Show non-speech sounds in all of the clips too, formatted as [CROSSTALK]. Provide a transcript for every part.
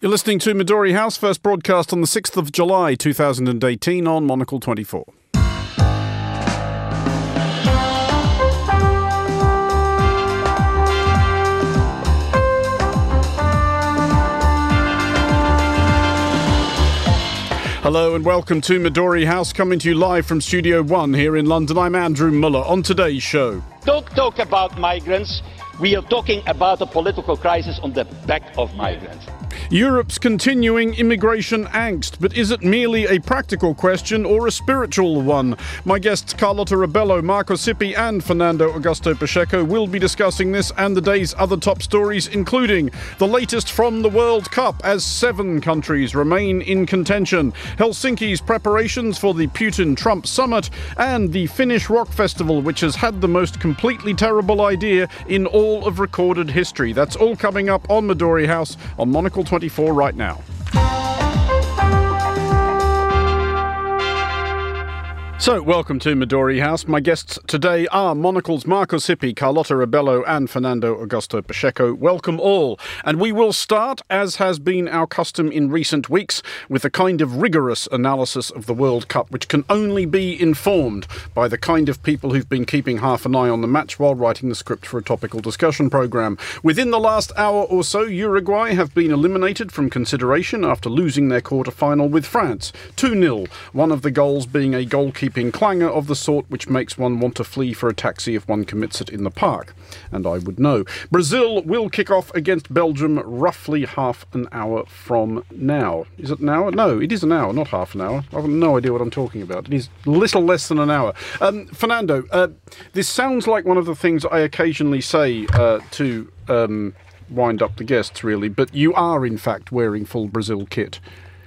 You're listening to Midori House, first broadcast on the 6th of July 2018 on Monocle 24. Hello and welcome to Midori House, coming to you live from Studio One here in London. I'm Andrew Mueller. On today's show, Don't talk about migrants. We are talking about a political crisis on the back of migrants. Europe's continuing immigration angst, but is it merely a practical question or a spiritual one? My guests Carlotta Rebello, Markus Hippi, and Fernando Augusto Pacheco will be discussing this and the day's other top stories, including the latest from the World Cup as seven countries remain in contention, Helsinki's preparations for the Putin Trump summit, and the Finnish Rock Festival, which has had the most completely terrible idea in all of recorded history. That's all coming up on Midori House on Monocle 24 right now. So, welcome to Midori House. My guests today are Monocle's Markus Hippi, Carlotta Rebello, and Fernando Augusto Pacheco. Welcome all. And we will start, as has been our custom in recent weeks, with a kind of rigorous analysis of the World Cup, which can only be informed by the kind of people who've been keeping half an eye on the match while writing the script for a topical discussion programme. Within the last hour or so, Uruguay have been eliminated from consideration after losing their quarter final with France 2 0, one of the goals being a goalkeeping clangor of the sort which makes one want to flee for a taxi if one commits it in the park. And I would know. Brazil will kick off against Belgium roughly half an hour from now. Is it an hour? No, it is an hour, not half an hour. I have no idea what I'm talking about. It is little less than an hour. Um, Fernando, uh, this sounds like one of the things I occasionally say uh, to um, wind up the guests, really, but you are in fact wearing full Brazil kit.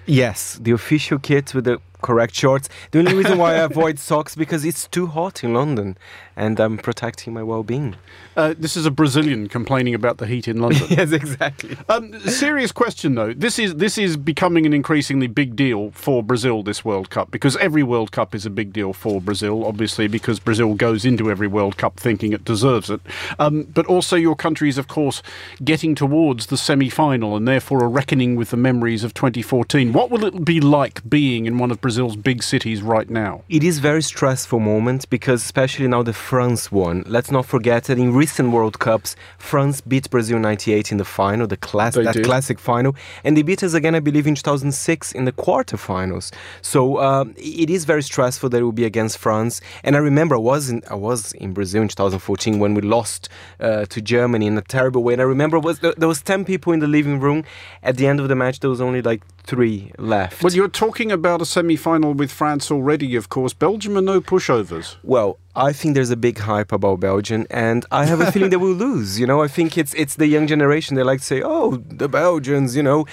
Yes, the official kit with the correct shorts. The only reason why I avoid [LAUGHS] socks because it's too hot in London, and I'm protecting my well-being. Uh, this is a Brazilian complaining about the heat in London. [LAUGHS] yes, exactly. Um, serious question though. This is this is becoming an increasingly big deal for Brazil this World Cup because every World Cup is a big deal for Brazil, obviously because Brazil goes into every World Cup thinking it deserves it. Um, but also your country is of course getting towards the semi-final and therefore a reckoning with the memories of 2014. What will it be like being in one of Brazil's big cities right now? It is very stressful moment because especially now the France won. Let's not forget that in recent World Cups, France beat Brazil 98 in the final, the class They that did. classic final, and they beat us again, I believe, in 2006 in the quarterfinals. So um, it is very stressful that it will be against France. And I remember I was in I was in Brazil in 2014 when we lost uh, to Germany in a terrible way. And I remember was there there was 10 people in the living room. At the end of the match, there was only like three left. Well, you're talking about a semi-final with France already, of course. Belgium are no pushovers. Well, I think there's a big hype about Belgium, and I have a feeling they will [LAUGHS] lose. You know, I think it's it's the young generation. They like to say, "Oh, the Belgians," you know.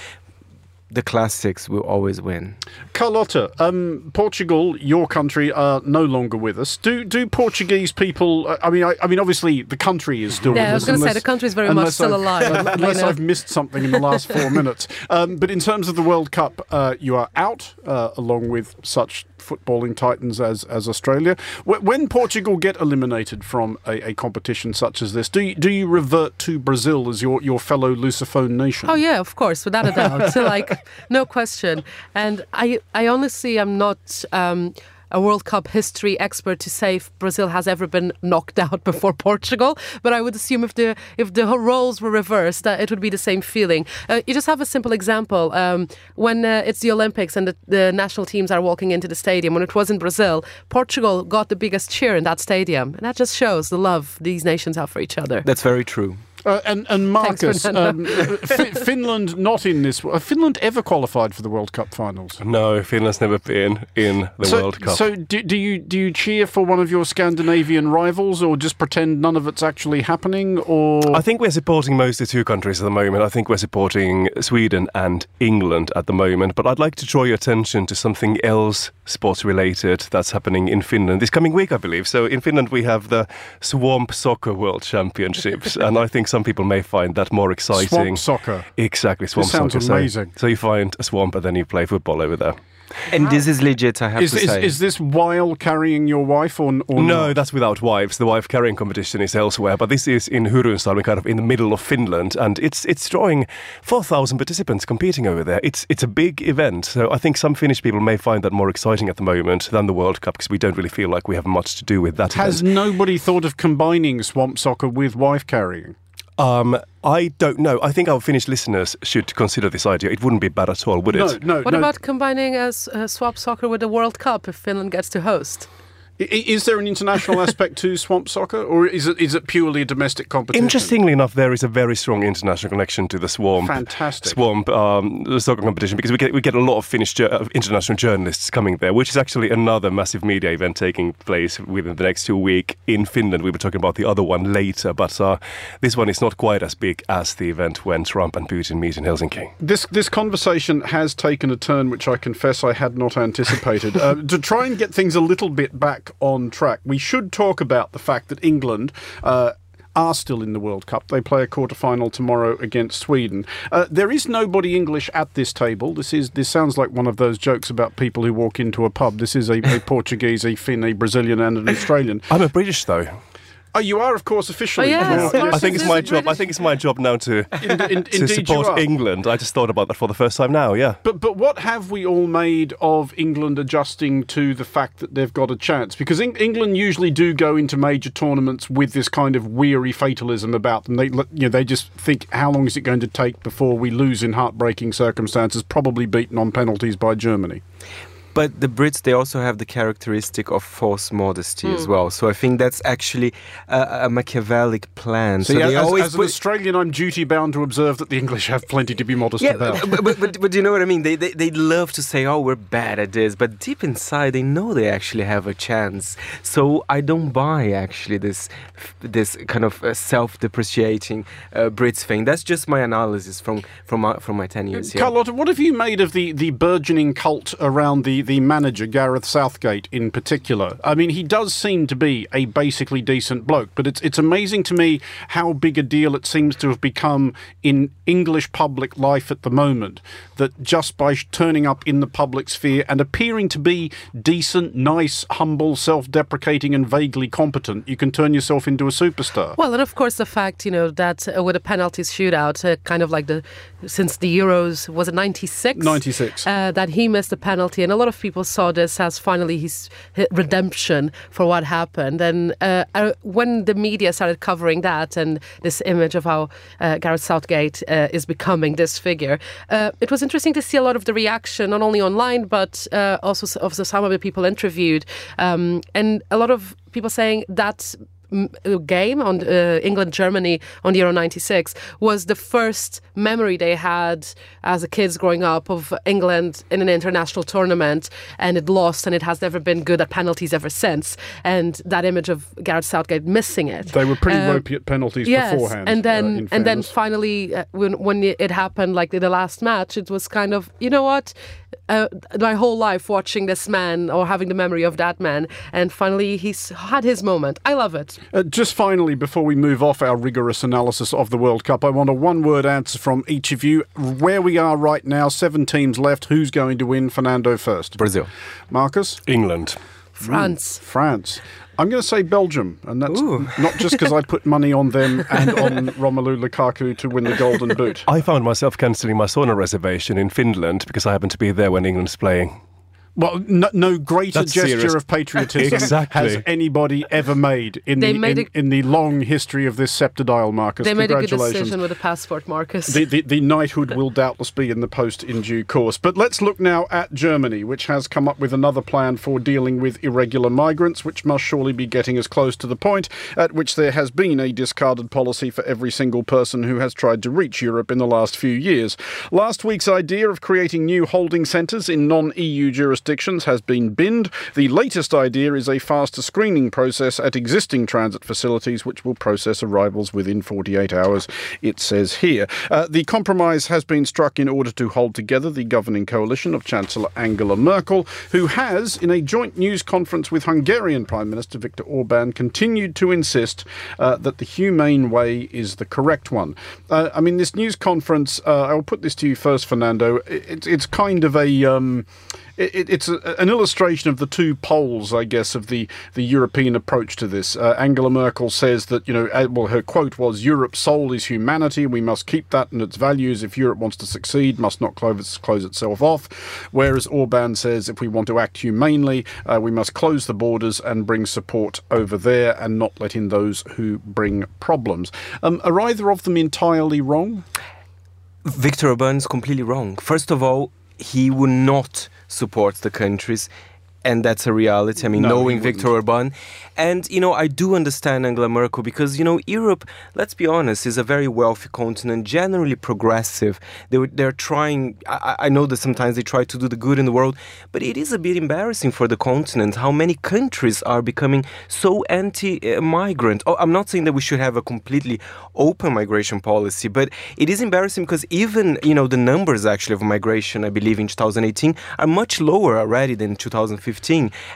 The classics will always win. Carlotta, um, Portugal, your country, are no longer with us. Do do Portuguese people? uh, I mean, I, I mean, obviously the country is still. Yeah, I was gonna say, the country is very much still I've- alive, [LAUGHS] Unless. I've missed something in the last four [LAUGHS] minutes. Um, but in terms of the World Cup, uh, you are out uh, along with such footballing titans as as Australia. When Portugal get eliminated from a, a competition such as this, do you, do you revert to Brazil as your, your fellow Lusophone nation? Oh yeah, of course, without a doubt. so [LAUGHS] like, no question. And I, I honestly am not um, a World Cup history expert to say if Brazil has ever been knocked [LAUGHS] out before Portugal. But I would assume if the if the roles were reversed, that it would be the same feeling. Uh, you just have a simple example. Um, when uh, it's the Olympics and the, the national teams are walking into the stadium, when it was in Brazil, Portugal got the biggest cheer in that stadium, and that just shows the love these nations have for each other. That's very true. Uh, and and Marcus, um, Fernando. [LAUGHS] Fi- Finland not in this. Have Finland ever qualified for the World Cup finals? No, Finland's never been in the so, World Cup. So do, do you do you cheer for one of your Scandinavian rivals, or just pretend none of it's actually happening? Or I think we're supporting mostly two countries at the moment. I think we're supporting Sweden and England at the moment. But I'd like to draw your attention to something else sports related that's happening in Finland this coming week, I believe. So in Finland, we have the Swamp Soccer World Championships. [LAUGHS] and I think some people may find that more exciting. swamp soccer. Exactly, swamp sounds soccer. So- amazing. So, you find a swamp and then you play football over there. And this is legit, I have Is, to is, say. is this while carrying your wife or, or No, not? that's without wives. The wife carrying competition is elsewhere, but this is in Hyrynsalmi, kind of in the middle of Finland, and it's it's drawing four thousand participants competing over there. It's it's a big event, so I think some Finnish people may find that more exciting at the moment than the World Cup because we don't really feel like we have much to do with that. Has event. nobody thought of combining swamp soccer with wife carrying? Um, I don't know. I think our Finnish listeners should consider this idea. It wouldn't be bad at all, would No, it? no. What no. about combining a swap soccer with the World Cup if Finland gets to host? Is there an international aspect to swamp soccer, or is it is it purely a domestic competition? Interestingly enough, there is a very strong international connection to the Swamp. Fantastic. Swamp um, soccer competition because we get we get a lot of Finnish jour- uh, international journalists coming there, which is actually another massive media event taking place within the next two week in Finland. We were talking about the other one later, but uh, this one is not quite as big as the event when Trump and Putin meet in Helsinki. This this conversation has taken a turn which I confess I had not anticipated. [LAUGHS] uh, to try and get things a little bit back on track, we should talk about the fact that England. Uh, are still in the World Cup. They play a quarter final tomorrow against Sweden. Uh, there is nobody English at this table. This is this sounds like one of those jokes about people who walk into a pub. This is a, a [LAUGHS] Portuguese, a Finn, a Brazilian, and an Australian. I'm a British though. Oh, you are, of course, officially. Oh, yes, now- of. I think it's my job. I think it's my job now to [LAUGHS] In- in- to support. England. I just thought about that for the first time now. Yeah. But but what have we all made of England adjusting to the fact that they've got a chance? Because Eng- England usually do go into major tournaments with this kind of weary fatalism about them. They you know they just think how long is it going to take before we lose in heartbreaking circumstances, probably beaten on penalties by Germany. But the Brits, they also have the characteristic of false modesty Hmm. as well. So I think that's actually a, a Machiavellic plan. So, so yeah, they as, always as an put- Australian, I'm duty bound to observe that the English have plenty to be modest yeah, about. but, but, but, but you know what I mean? They, they, they love to say, oh, we're bad at this. But deep inside, they know they actually have a chance. So I don't buy actually this this kind of uh, self-depreciating uh, Brits thing. That's just my analysis from from my, from my 10 years here. Carlotta, what have you made of the, the burgeoning cult around the, the manager, Gareth Southgate, in particular? I mean, he does seem to be a basically decent bloke, but it's it's amazing to me how big a deal it seems to have become in English public life at the moment. That just by turning up in the public sphere and appearing to be decent, nice, humble, self deprecating, and vaguely competent, you can turn yourself into a superstar. Well, and of course the fact you know that uh, with a penalties shootout, uh, kind of like the since the Euros was it ninety six? 96. Uh, that he missed a penalty, and a lot of people saw this as finally his, his redemption for what happened. And uh, uh, when the media started covering that and this image of how uh, Gareth Southgate uh, is becoming this figure, uh, it was interesting to see a lot of the reaction, not only online but uh, also of some of the people interviewed, um, and a lot of people saying that game on uh, England Germany on the Euro 96 was the first memory they had as a kids growing up of England in an international tournament and it lost and it has never been good at penalties ever since and that image of Gareth Southgate missing it They were pretty Uh, ropey at penalties yes, beforehand. and then uh, and then finally uh, when when it happened, like in the last match, it was kind of you know what, uh, my whole life watching this man or having the memory of that man, and finally he's had his moment. I love it. Uh, just finally, before we move off our rigorous analysis of the World Cup, I want a one word answer from each of you. Where we are right now, seven teams left. Who's going to win? Fernando first. Brazil. Marcus? England. France. France. I'm going to say Belgium, and that's Ooh. not just because I put money on them [LAUGHS] and on Romelu Lukaku to win the Golden Boot. I found myself cancelling my sauna reservation in Finland because I happened to be there when England's playing. Well, no, no greater That's gesture serious. of patriotism [LAUGHS] Exactly. has anybody ever made in They the made in, a- in the long history of this sceptred isle, Marcus. They made a good decision with the passport, Marcus. The, the, the knighthood will doubtless be in the post in due course. But let's look now at Germany, which has come up with another plan for dealing with irregular migrants, which must surely be getting as close to the point at which there has been a discarded policy for every single person who has tried to reach Europe in the last few years. Last week's idea of creating new holding centres in non EU jurisdictions jurisdictions has been binned. The latest idea is a faster screening process at existing transit facilities, which will process arrivals within 48 hours, it says here. Uh, the compromise has been struck in order to hold together the governing coalition of Chancellor Angela Merkel, who has, in a joint news conference with Hungarian Prime Minister Viktor Orban, continued to insist uh, that the humane way is the correct one. Uh, I mean, this news conference, uh, I'll put this to you first, Fernando. It, it's kind of a. Um, it, it's a, an illustration of the two poles, I guess, of the, the European approach to this. Uh, Angela Merkel says that, you know, uh, well, her quote was, Europe's soul is humanity. We must keep that and its values. If Europe wants to succeed, must not close, close itself off. Whereas Orban says, if we want to act humanely, uh, we must close the borders and bring support over there and not let in those who bring problems. Um, are either of them entirely wrong? Viktor Orban is completely wrong. First of all, he would not support the countries and that's a reality. I mean, no, knowing Viktor Orban, and you know, I do understand Angela Merkel because you know, Europe. Let's be honest, is a very wealthy continent, generally progressive. They they're trying. I, I, know that sometimes they try to do the good in the world, but it is a bit embarrassing for the continent how many countries are becoming so anti-migrant. Oh, I'm not saying that we should have a completely open migration policy, but it is embarrassing because even you know the numbers actually of migration, I believe in 2018, are much lower already than 2015,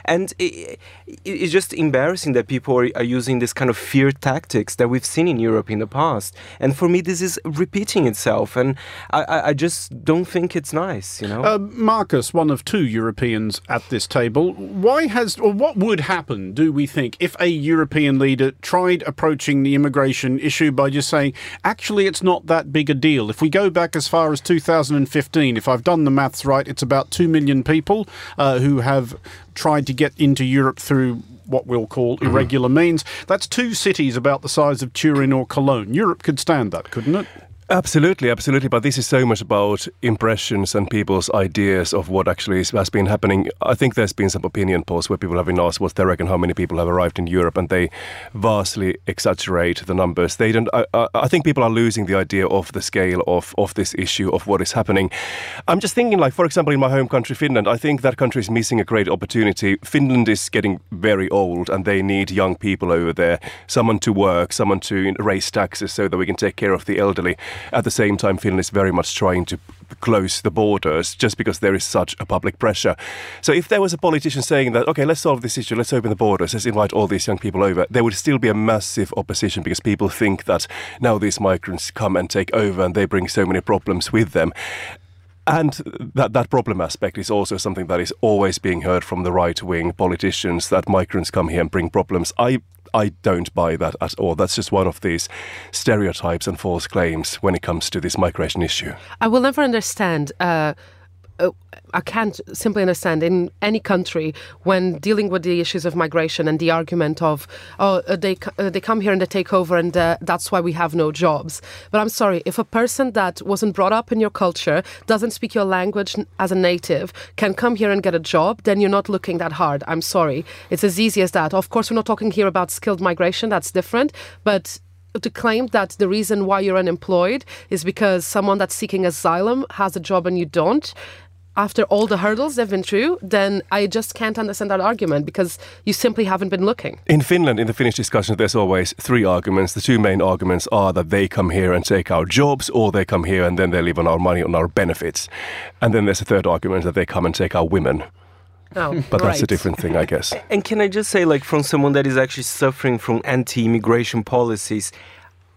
and it, it's just embarrassing that people are, are, using this kind of fear tactics that we've seen in Europe in the past. And for me, this is repeating itself, and I, I just don't think it's nice. You know, uh, Marcus, one of two Europeans at this table. Why has or what would happen? Do we think if a European leader tried approaching the immigration issue by just saying, actually, it's not that big a deal. If we go back as far as 2015, if I've done the maths right, it's about two million people uh, who have tried to get into Europe through what we'll call mm-hmm. irregular means. That's two cities about the size of Turin or Cologne. Europe could stand that, couldn't it? Absolutely, absolutely. But this is so much about impressions and people's ideas of what actually is, has been happening. I think there's been some opinion polls where people have been asked what they reckon how many people have arrived in Europe, and they vastly exaggerate the numbers. They don't. I, I think people are losing the idea of the scale of of this issue of what is happening. I'm just thinking, like for example, in my home country, Finland. I think that country is missing a great opportunity. Finland is getting very old, and they need young people over there, someone to work, someone to raise taxes, so that we can take care of the elderly. At the same time, Finland is very much trying to close the borders just because there is such a public pressure. So if there was a politician saying that, okay, let's solve this issue, let's open the borders, let's invite all these young people over, there would still be a massive opposition because people think that now these migrants come and take over and they bring so many problems with them. And that, that problem aspect is also something that is always being heard from the right wing politicians that migrants come here and bring problems. I I don't buy that at all. That's just one of these stereotypes and false claims when it comes to this migration issue. I will never understand. Uh, I can't simply understand in any country when dealing with the issues of migration and the argument of oh uh, they uh, they come here and they take over and uh, that's why we have no jobs. But I'm sorry if a person that wasn't brought up in your culture doesn't speak your language as a native can come here and get a job, then you're not looking that hard. I'm sorry, it's as easy as that. Of course, we're not talking here about skilled migration. That's different, but to claim that the reason why you're unemployed is because someone that's seeking asylum has a job and you don't after all the hurdles they've been through, then I just can't understand that argument because you simply haven't been looking. In Finland, in the Finnish discussion, there's always three arguments. The two main arguments are that they come here and take our jobs, or they come here and then they live on our money, on our benefits. And then there's a third argument that they come and take our women. Oh, but right. that's a different thing, I guess. [LAUGHS] And can I just say, like, from someone that is actually suffering from anti immigration policies,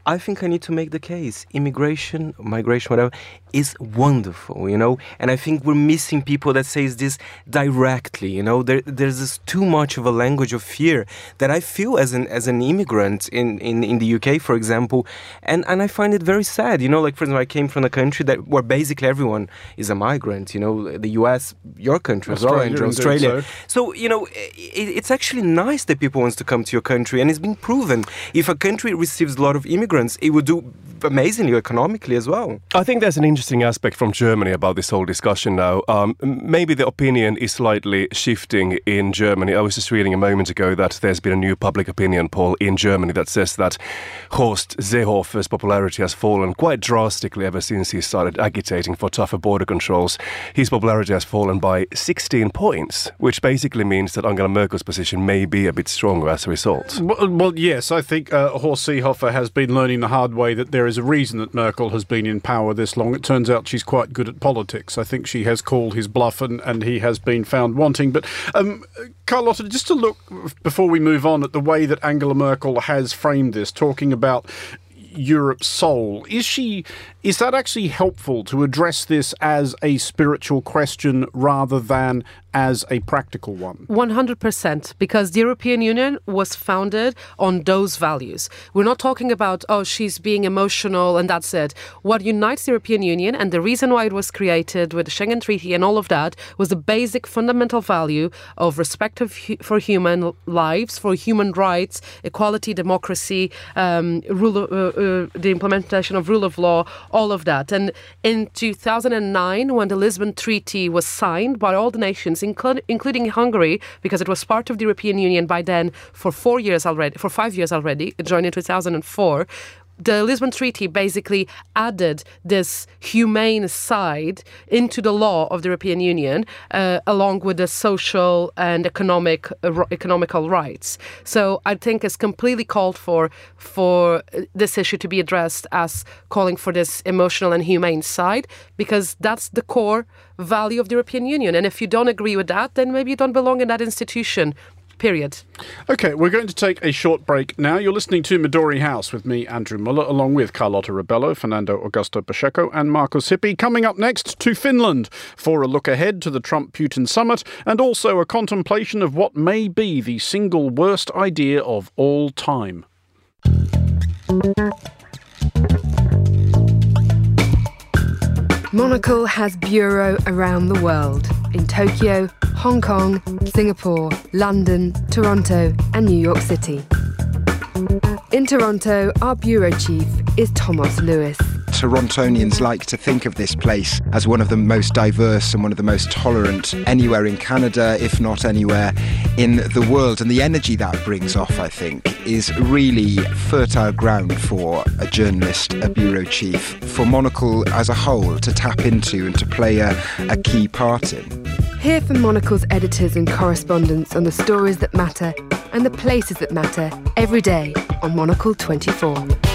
I think I need to make the case. Immigration, migration, whatever, is wonderful, you know. And I think we're missing people that says this directly, you know. There, there's this too much of a language of fear that I feel as an as an immigrant in, in, in the UK, for example, and and I find it very sad, you know. Like for example, I came from a country that where basically everyone is a migrant, you know. The US, your country Australia, as well, Australia. So. so. you know, it, it's actually nice that people wants to come to your country, and it's been proven. If a country receives a lot of immigrants, it would do amazingly economically as well. I think there's an interesting interesting aspect from Germany about this whole discussion now. Um, maybe the opinion is slightly shifting in Germany. I was just reading a moment ago that there's been a new public opinion poll in Germany that says that Horst Seehofer's popularity has fallen quite drastically ever since he started agitating for tougher border controls. His popularity has fallen by 16 points, which basically means that Angela Merkel's position may be a bit stronger as a result. Well, well yes, I think uh, Horst Seehofer has been learning the hard way that there is a reason that Merkel has been in power this long. It turns out she's quite good at politics. I think she has called his bluff and, and he has been found wanting. But um, Carlotta, just to look before we move on at the way that Angela Merkel has framed this, talking about Europe's soul. Is she is that actually helpful to address this as a spiritual question rather than as a practical one? 100%, because the European Union was founded on those values. We're not talking about, oh, she's being emotional and that's it. What unites the European Union and the reason why it was created with the Schengen Treaty and all of that was the basic fundamental value of respect of, for human lives, for human rights, equality, democracy, um, rule of, uh, uh, the implementation of rule of law, all of that. And in 2009, when the Lisbon Treaty was signed by all the nations, inclu- including Hungary, because it was part of the European Union by then for four years already, for five years already, it joined in 2004 the Lisbon Treaty basically added this humane side into the law of the European Union, uh, along with the social and economic uh, economical rights. So I think it's completely called for for this issue to be addressed as calling for this emotional and humane side, because that's the core value of the European Union. And if you don't agree with that, then maybe you don't belong in that institution period. Okay, we're going to take a short break now. You're listening to Midori House with me, Andrew Mueller, along with Carlotta Rebello, Fernando Augusto Pacheco, and Markus Hippi. Coming up next to Finland for a look ahead to the Trump Putin summit and also a contemplation of what may be the single worst idea of all time. Monocle has bureau around the world in Tokyo, Hong Kong, Singapore, London, Toronto, and New York City. In Toronto, our bureau chief is Thomas Lewis. Torontonians like to think of this place as one of the most diverse and one of the most tolerant anywhere in Canada, if not anywhere in the world. And the energy that brings off, I think, is really fertile ground for a journalist, a bureau chief, for Monocle as a whole to tap into and to play a, a key part in. Hear from Monocle's editors and correspondents on the stories that matter and the places that matter every day on Monocle 24.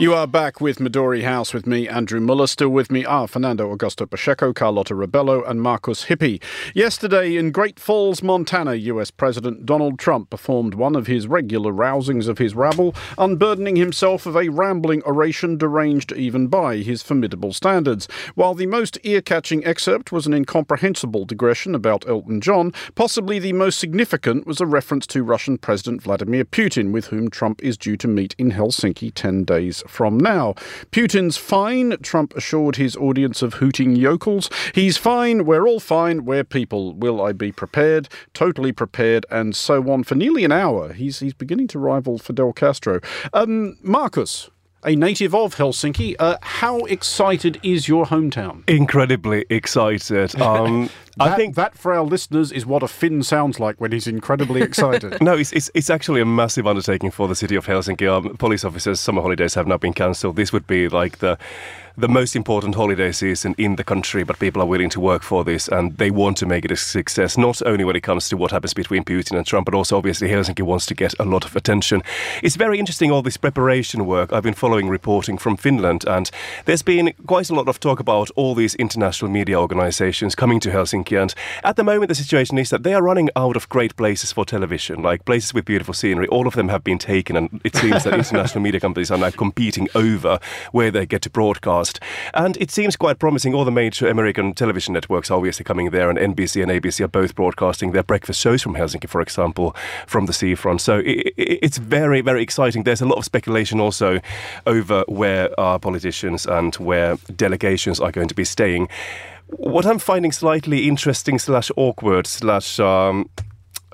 You are back with Midori House with me, Andrew Mueller. Still with me are Fernando Augusto Pacheco, Carlotta Rebello, and Markus Hippi. Yesterday in Great Falls, Montana, US President Donald Trump performed one of his regular rousings of his rabble, unburdening himself of a rambling oration deranged even by his formidable standards. While the most ear catching excerpt was an incomprehensible digression about Elton John, possibly the most significant was a reference to Russian President Vladimir Putin, with whom Trump is due to meet in Helsinki 10 days from now. Putin's fine, Trump assured his audience of hooting yokels. He's fine, we're all fine, we're people. Will I be prepared? Totally prepared, and so on for nearly an hour. He's, he's beginning to rival Fidel Castro. Um, Markus, a native of Helsinki. Uh, how excited is your hometown? Incredibly excited. [LAUGHS] Um, that, I think that for our listeners is what a Finn sounds like when he's incredibly excited. [LAUGHS] no, it's, it's, it's actually a massive undertaking for the city of Helsinki. Um, police officers' summer holidays have now been cancelled. This would be like the the most important holiday season in the country, but people are willing to work for this and they want to make it a success, not only when it comes to what happens between Putin and Trump, but also obviously Helsinki wants to get a lot of attention. It's very interesting, all this preparation work. I've been following reporting from Finland, and there's been quite a lot of talk about all these international media organizations coming to Helsinki. And at the moment, the situation is that they are running out of great places for television, like places with beautiful scenery. All of them have been taken, and it seems that [LAUGHS] international media companies are now competing over where they get to broadcast And it seems quite promising. All the major American television networks are obviously coming there, and NBC and ABC are both broadcasting their breakfast shows from Helsinki, for example, from the seafront. So it, it, it's very, very exciting. There's a lot of speculation also over where our politicians and where delegations are going to be staying. What I'm finding slightly interesting slash awkward slash um,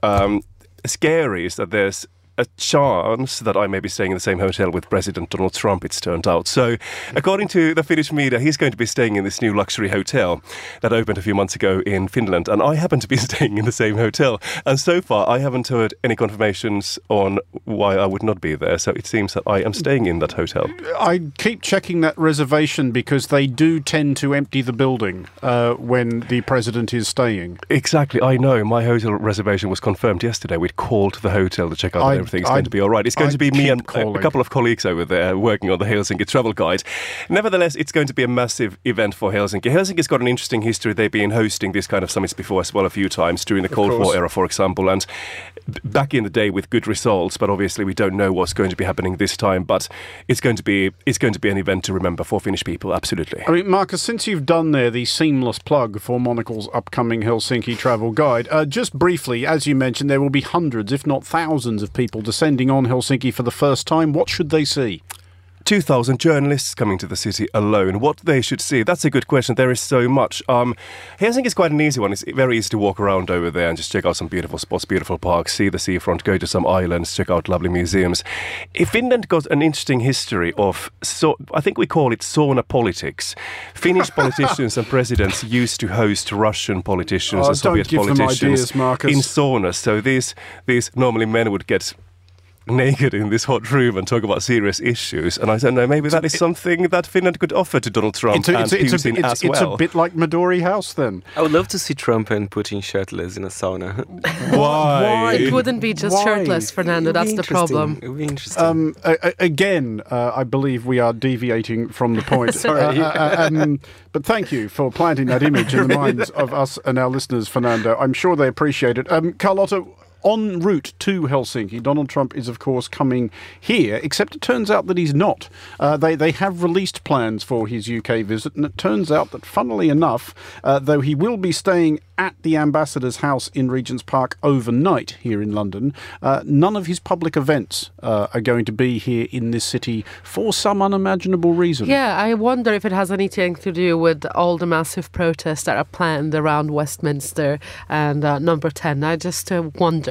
um, scary is that there's a chance that I may be staying in the same hotel with President Donald Trump, it's turned out. So, according to the Finnish media, he's going to be staying in this new luxury hotel that opened a few months ago in Finland. And I happen to be [LAUGHS] staying in the same hotel. And so far, I haven't heard any confirmations on why I would not be there. So, it seems that I am staying in that hotel. I keep checking that reservation because they do tend to empty the building uh, when the president is staying. Exactly, I know. My hotel reservation was confirmed yesterday. We'd called the hotel to check out everything's I- going to be all right. It's going I to be me and a- a couple of colleagues over there working on the Helsinki travel guide. Nevertheless, it's going to be a massive event for Helsinki. Helsinki's got an interesting history. They've been hosting these kind of summits before as well a few times during the Cold. War era, for example, and back in the day with good results. But obviously, we don't know what's going to be happening this time. But it's going to be it's going to be an event to remember for Finnish people. Absolutely. I mean, Marcus, since you've done there the seamless plug for Monocle's upcoming Helsinki travel guide, uh, just briefly, as you mentioned, there will be hundreds, if not thousands, of people descending on Helsinki for the first time. What should they see? 2,000 journalists coming to the city alone. What they should see? That's a good question. There is so much. Um, Helsinki is quite an easy one. It's very easy to walk around over there and just check out some beautiful spots, beautiful parks, see the seafront, go to some islands, check out lovely museums. Finland got an interesting history of, so I think we call it sauna politics. Finnish [LAUGHS] politicians and presidents used to host Russian politicians Oh, and Soviet politicians ideas, in saunas. So these these normally men would get naked in this hot room and talk about serious issues. And I don't know, maybe that is something that Finland could offer to Donald Trump It's a, and it's, a, it's, a, Putin bit- as it's, it's a bit like Midori House, then. I would love to see Trump and Putin shirtless in a sauna. [LAUGHS] Why? Why? It wouldn't be just Why? shirtless, Fernando. That's the problem. It would be interesting. Um, a- a- again, uh, I believe we are deviating from the point. [LAUGHS] Sorry. Uh, uh, um, but thank you for planting that image in the [LAUGHS] minds of us and our listeners, Fernando. I'm sure they appreciate it. Um, Carlotta, en route to Helsinki, Donald Trump is, of course, coming here, except it turns out that he's not. Uh, they, they have released plans for his UK visit, and it turns out that, funnily enough, uh, though he will be staying at the ambassador's house in Regent's Park overnight here in London, uh, none of his public events uh, are going to be here in this city for some unimaginable reason. Yeah, I wonder if it has anything to do with all the massive protests that are planned around Westminster and uh, Number 10. I just uh,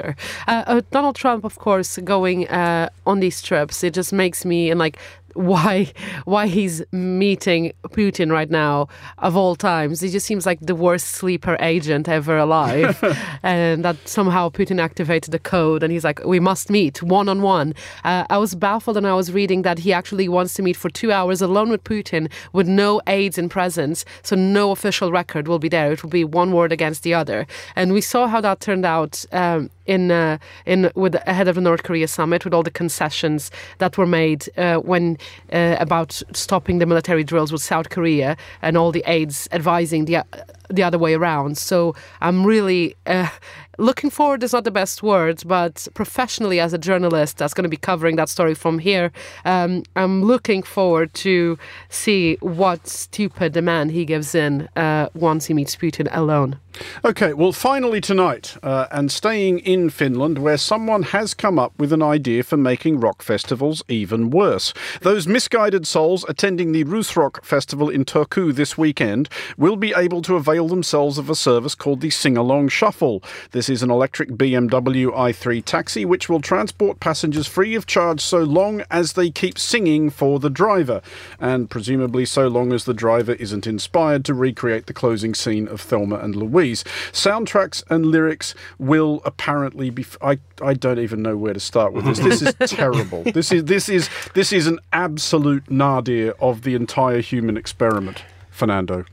Uh, uh, Donald Trump, of course, going uh, on these trips, it just makes me and like why why he's meeting Putin right now of all times. He just seems like the worst sleeper agent ever alive, [LAUGHS] and that somehow Putin activated the code, and he's like, "We must meet one on one." I was baffled, and I was reading that he actually wants to meet for two hours alone with Putin, with no aides in presence, so no official record will be there. It will be one word against the other, and we saw how that turned out. Um, in uh, in with ahead of the North Korea summit, with all the concessions that were made uh, when uh, about stopping the military drills with South Korea, and all the aides advising the the other way around. So I'm really uh, looking forward. Is not the best word, but professionally as a journalist that's going to be covering that story from here, um, I'm looking forward to see what stupid demand he gives in uh, once he meets Putin alone. Okay, well, finally tonight, uh, and staying in Finland, where someone has come up with an idea for making rock festivals even worse. Those misguided souls attending the Rock Festival in Turku this weekend will be able to avail themselves of a service called the Sing Along Shuffle. This is an electric BMW i3 taxi which will transport passengers free of charge so long as they keep singing for the driver, and presumably so long as the driver isn't inspired to recreate the closing scene of Thelma and Louise. Soundtracks and lyrics will apparently be. F- I I don't even know where to start with this. This is [LAUGHS] terrible. This is this is this is an absolute nadir of the entire human experiment, Fernando.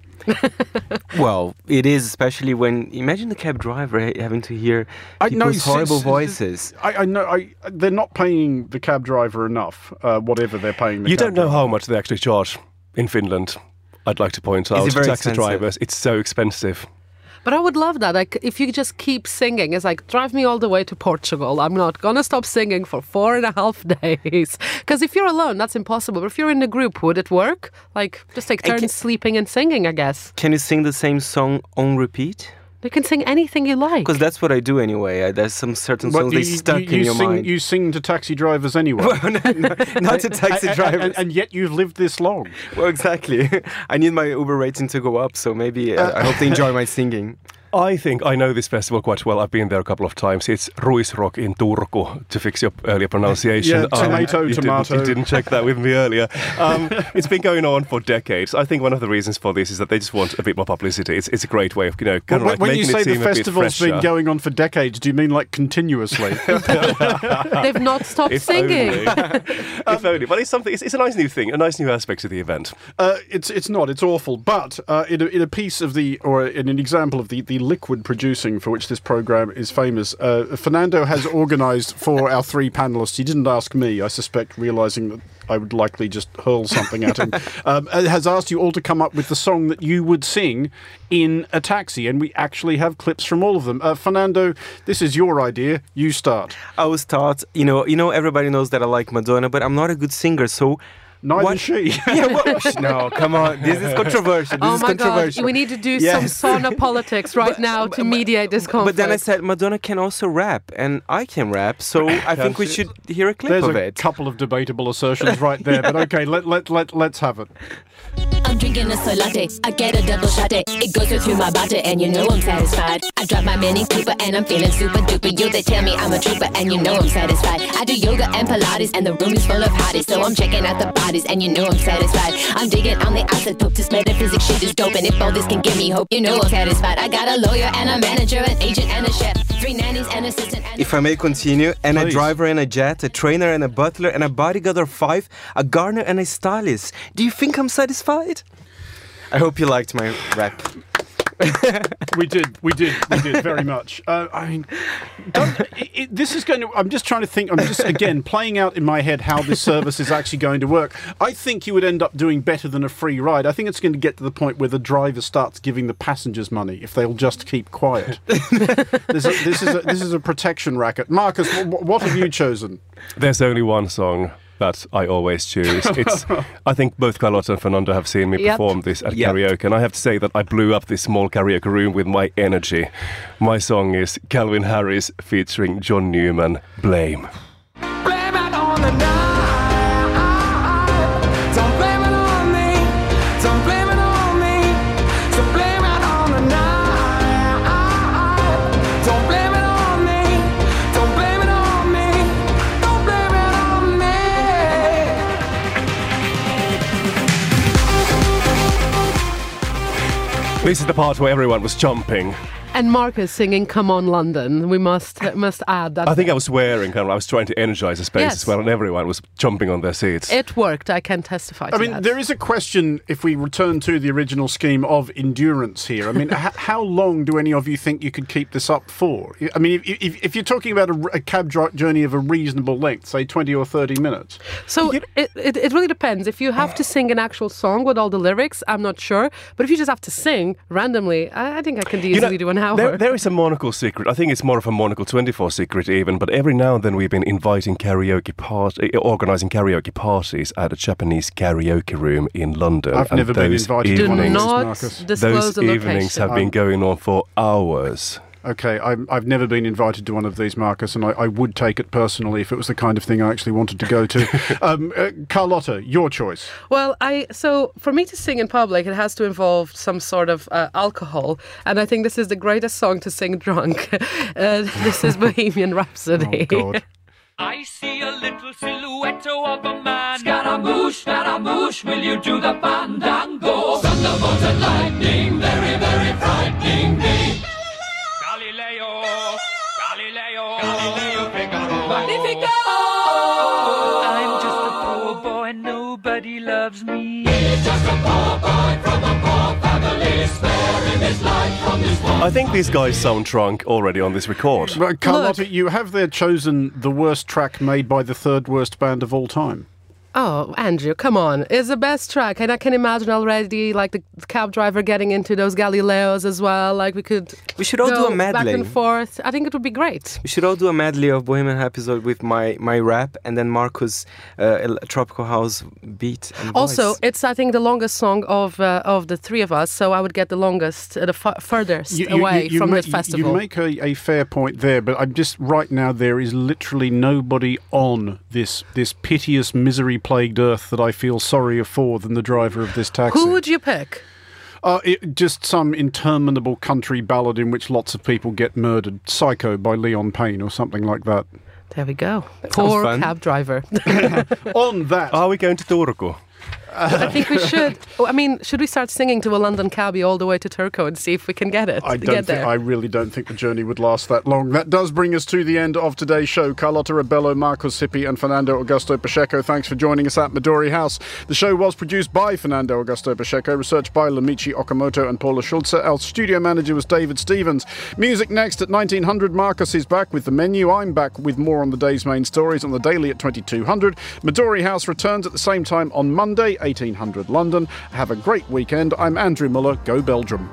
Well, it is, especially when imagine the cab driver having to hear I know, horrible s- s- voices. I, I know. I they're not paying the cab driver enough. Uh, whatever they're paying. The You cab don't know driver. how much they actually charge in Finland. I'd like to point out taxi expensive? drivers. It's so expensive. But I would love that. Like, if you just keep singing, it's like drive me all the way to Portugal. I'm not gonna stop singing for four and a half [LAUGHS] days. Because if you're alone, that's impossible. But if you're in a group, would it work? Like, just take turns can- sleeping and singing. I guess Can you sing the same song on repeat? You can sing anything you like. Because that's what I do anyway. I, there's some certain But songs you, they stuck you, you in your sing, mind. You sing to taxi drivers anyway. [LAUGHS] Not to taxi And- and- drivers. and, and yet you've lived this long. well, exactly. [LAUGHS] I need my Uber rating to go up, so maybe uh, I hope they enjoy my singing. I think I know this festival quite well. I've been there a couple of times. It's Ruisrock in Turku, to fix your earlier [LAUGHS] pronunciation. Yeah, tomato, you tomato. Didn't, you didn't check that with me earlier. Um, [LAUGHS] it's been going on for decades. I think one of the reasons for this is that they just want a bit more publicity. It's, it's a great way of, you know, kind Well, of like when you making say it the seem a bit festival's been going on for decades, do you mean like continuously? [LAUGHS] They've not stopped If singing. only. if only. But it's something. It's, it's a nice new thing, a nice new aspect of the event. Uh, it's it's not. It's awful. But uh, in, a, in a piece of the, or in an example of the, the liquid producing for which this program is famous, uh, Fernando has organised for our three panelists. He didn't ask me, I suspect, realising that I would likely just hurl something at him. [LAUGHS] um, uh, has asked you all to come up with the song that you would sing in a taxi, and we actually have clips from all of them. Uh, Fernando, this is your idea. You start. I was taught, you know, you know, everybody knows that I like Madonna, but I'm not a good singer, so. Neither What- is she. [LAUGHS] Yeah, what? no, come on, this is [LAUGHS] controversial. This Oh is my god, we need to do Yes. some sauna [LAUGHS] politics right now to mediate this conflict. But then I said Madonna can also rap, and I can rap, so I [COUGHS] think we should hear a clip There's of a it. couple of debatable assertions right there, but okay, let, let, let, let's have it. I'm drinking a soy latte. I get a double shot it. It goes right through my body, and you know I'm satisfied. I drop my mini Cooper, and I'm feeling super duper. You they tell me I'm a trooper, and you know I'm satisfied. I do yoga and Pilates, and the room is full of hotties, so I'm checking out the bodies, and you know I'm satisfied. I'm digging on the isotope. This metaphysics shit is dope, and if all this can give me hope, you know I'm satisfied. I got a lawyer and a manager, an agent and a chef, three nannies and assistant. And If I may continue, and a driver and a jet, a trainer and a butler, and a bodyguard of five, a gardener and a stylist. Do you think I'm satisfied? I hope you liked my rap. [LAUGHS] We did, we did, we did very much. Uh, I mean, don't, it, it, this is going to. I'm just trying to think. I'm just again playing out in my head how this service is actually going to work. I think you would end up doing better than a free ride. I think it's going to get to the point where the driver starts giving the passengers money if they'll just keep quiet. [LAUGHS] this, is, this is a, this is a protection racket. Marcus, wh- what have you chosen? There's only one song that I always choose. [LAUGHS] It's I think both Carlotta and Fernando have seen me Yep. perform this at Yep. karaoke, and I have to say that I blew up this small karaoke room with my energy. My song is Calvin Harris featuring John Newman, Blame. Blame This is the part where everyone was jumping. And Marcus singing "Come On London." We must must add that. I think I was swearing, kind of. I was trying to energize the space Yes. as well, and everyone was jumping on their seats. it worked. I can testify. To that. I mean, that. there is a question if we return to the original scheme of endurance here. I mean, [LAUGHS] h- how long do any of you think you could keep this up for? I mean, if, if, if you're talking about a cab dri- journey of a reasonable length, say 20 or 30 minutes, So it, it, it really depends. If you have to sing an actual song with all the lyrics, I'm not sure. But if you just have to sing randomly, I, I think I can easily You know, do an hour. There, there is a Monocle secret. I think it's more of a Monocle 24 secret even, but every now and then we've been inviting karaoke party, eh, eh, organising karaoke parties at a Japanese karaoke room in London. I've and never been those invited do to one of evenings- those, not disclose Those evenings location. have been going on for hours. Okay, I'm, I've never been invited to one of these, Marcus, and I, I would take it personally if it was the kind of thing I actually wanted to go to. [LAUGHS] um, uh, Carlotta, your choice. Well, I so for me to sing in public, it has to involve some sort of uh, alcohol, and I think this is the greatest song to sing drunk. [LAUGHS] uh, this is [LAUGHS] Bohemian Rhapsody. Oh, God. I see a little silhouette of a man. Scaramouche, Scaramouche, will you do the fandango? Thunderbolt and lightning, very, very frightening me. Galileo, Galileo Figaro. Magnifico! I'm just a poor boy, nobody loves me. He's just a poor boy from a poor family, sparing his life from this one. I think these guys sound drunk already on this record. But Carlotta, you have there chosen the worst track made by the third worst band of all time. Oh, Andrew, come on. It's the best track. And I can imagine already like the cab driver getting into those Galileos as well. Like we could We should all do a medley. back and forth. I think it would be great. We should all do a medley of Bohemian Rhapsody with my, my rap and then Marcus uh, tropical house beat. And Also, voice. it's I think the longest song of uh, of the three of us, so I would get the longest, uh, the fu- furthest away from ma- the festival. You make a, a fair point there, but I'm just right now there is literally nobody on this this piteous misery plagued earth that I feel sorrier for than the driver of this taxi. Who would you pick? Uh, it, just some interminable country ballad in which lots of people get murdered. Psycho by Leon Payne or something like that. There we go. sounds Poor cab driver. [LAUGHS] [LAUGHS] On that, Are we going to Turku? I think we should. oh, I mean, should we start singing to a London cabbie all the way to Turku and see if we can get it? I don't think, there. I really don't think the journey would last that long. That does bring us to the end of today's show. Carlotta Rebello, Markus Hippi, and Fernando Augusto Pacheco. Thanks for joining us at Midori House. The show was produced by Fernando Augusto Pacheco, researched by Lamichi Okamoto and Paula Schulze. Our studio manager was David Stevens. Music next at 1900. Marcus is back with the menu. I'm back with more on the day's main stories on the daily at 2200. Midori House returns at the same time on Monday, 1800 London. Have a great weekend. I'm Andrew Mueller. Go Belgium.